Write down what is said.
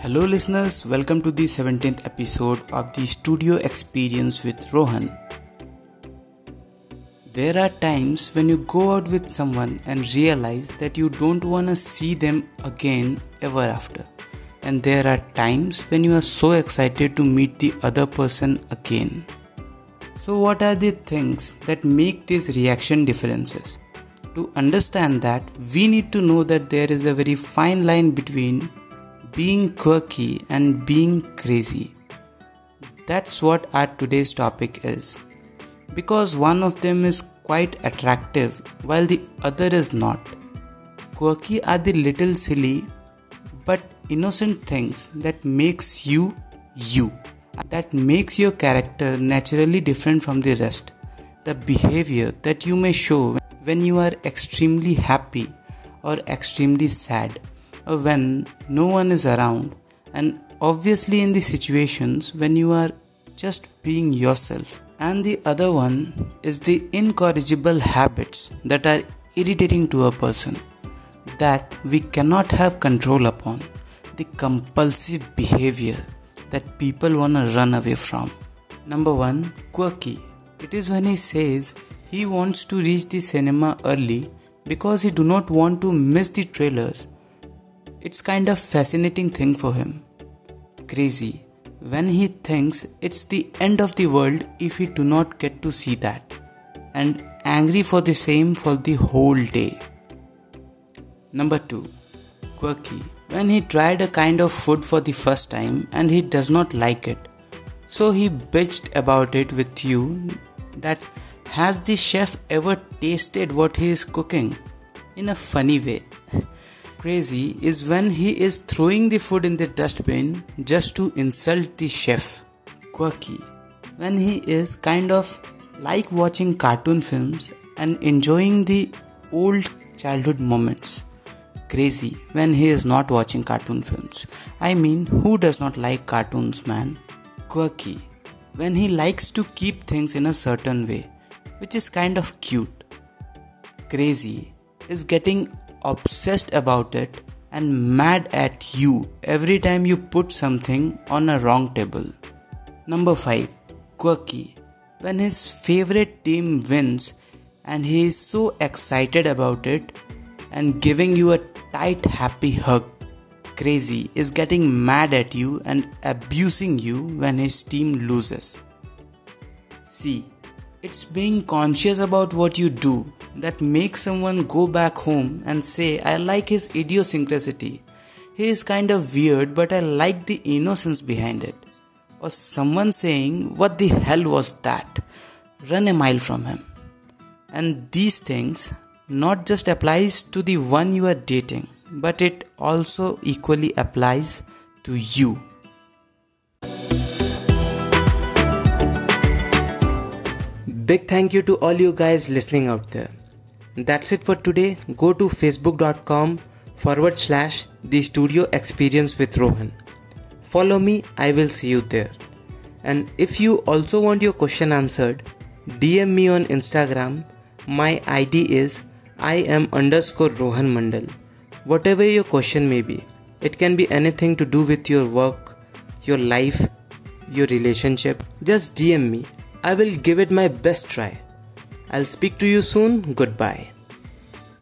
Hello, listeners, welcome to the 17th episode of the Studio Experience with Rohan. There are times when you go out with someone and realize that you don't want to see them again ever after. And there are times when you are so excited to meet the other person again. So, what are the things that make these reaction differences? To understand that, we need to know that there is a very fine line between being quirky and being crazy. That's what our today's topic is. Because one of them is quite attractive while the other is not. Quirky are the little silly but innocent things that makes you you. That makes your character naturally different from the rest. The behavior that you may show when you are extremely happy or extremely sad when no one is around, and obviously in the situations when you are just being yourself. And the other one is the incorrigible habits that are irritating to a person that we cannot have control upon. The compulsive behavior that people want to run away from. Number one, quirky. It is when he says he wants to reach the cinema early because he do not want to miss the trailers it's kind of fascinating thing for him. Crazy when he thinks it's the end of the world if he do not get to see that and angry for the same for the whole day. Number 2. Quirky when he tried a kind of food for the first time and he does not like it. So he bitched about it with you that has the chef ever tasted what he is cooking in a funny way crazy is when he is throwing the food in the dustbin just to insult the chef. Quirky when he is kind of like watching cartoon films and enjoying the old childhood moments. Crazy when he is not watching cartoon films. I mean, who does not like cartoons, man? Quirky when he likes to keep things in a certain way, which is kind of cute. Crazy is getting obsessed about it and mad at you every time you put something on a wrong table. Number 5. Quirky. When his favorite team wins and he is so excited about it and giving you a tight, happy hug. Crazy is getting mad at you and abusing you when his team loses. See, it's being conscious about what you do that makes someone go back home and say, I like his idiosyncrasy. He is kind of weird, but I like the innocence behind it. Or someone saying, What the hell was that? Run a mile from him. And these things not just applies to the one you are dating, but it also equally applies to you. Big thank you to all you guys listening out there. That's it for today. Go to facebook.com forward slash the studio experience with Rohan. Follow me, I will see you there. And if you also want your question answered, DM me on Instagram. My ID is I am underscore Rohan Mandal. Whatever your question may be, it can be anything to do with your work, your life, your relationship. Just DM me. I will give it my best try. I'll speak to you soon. Goodbye.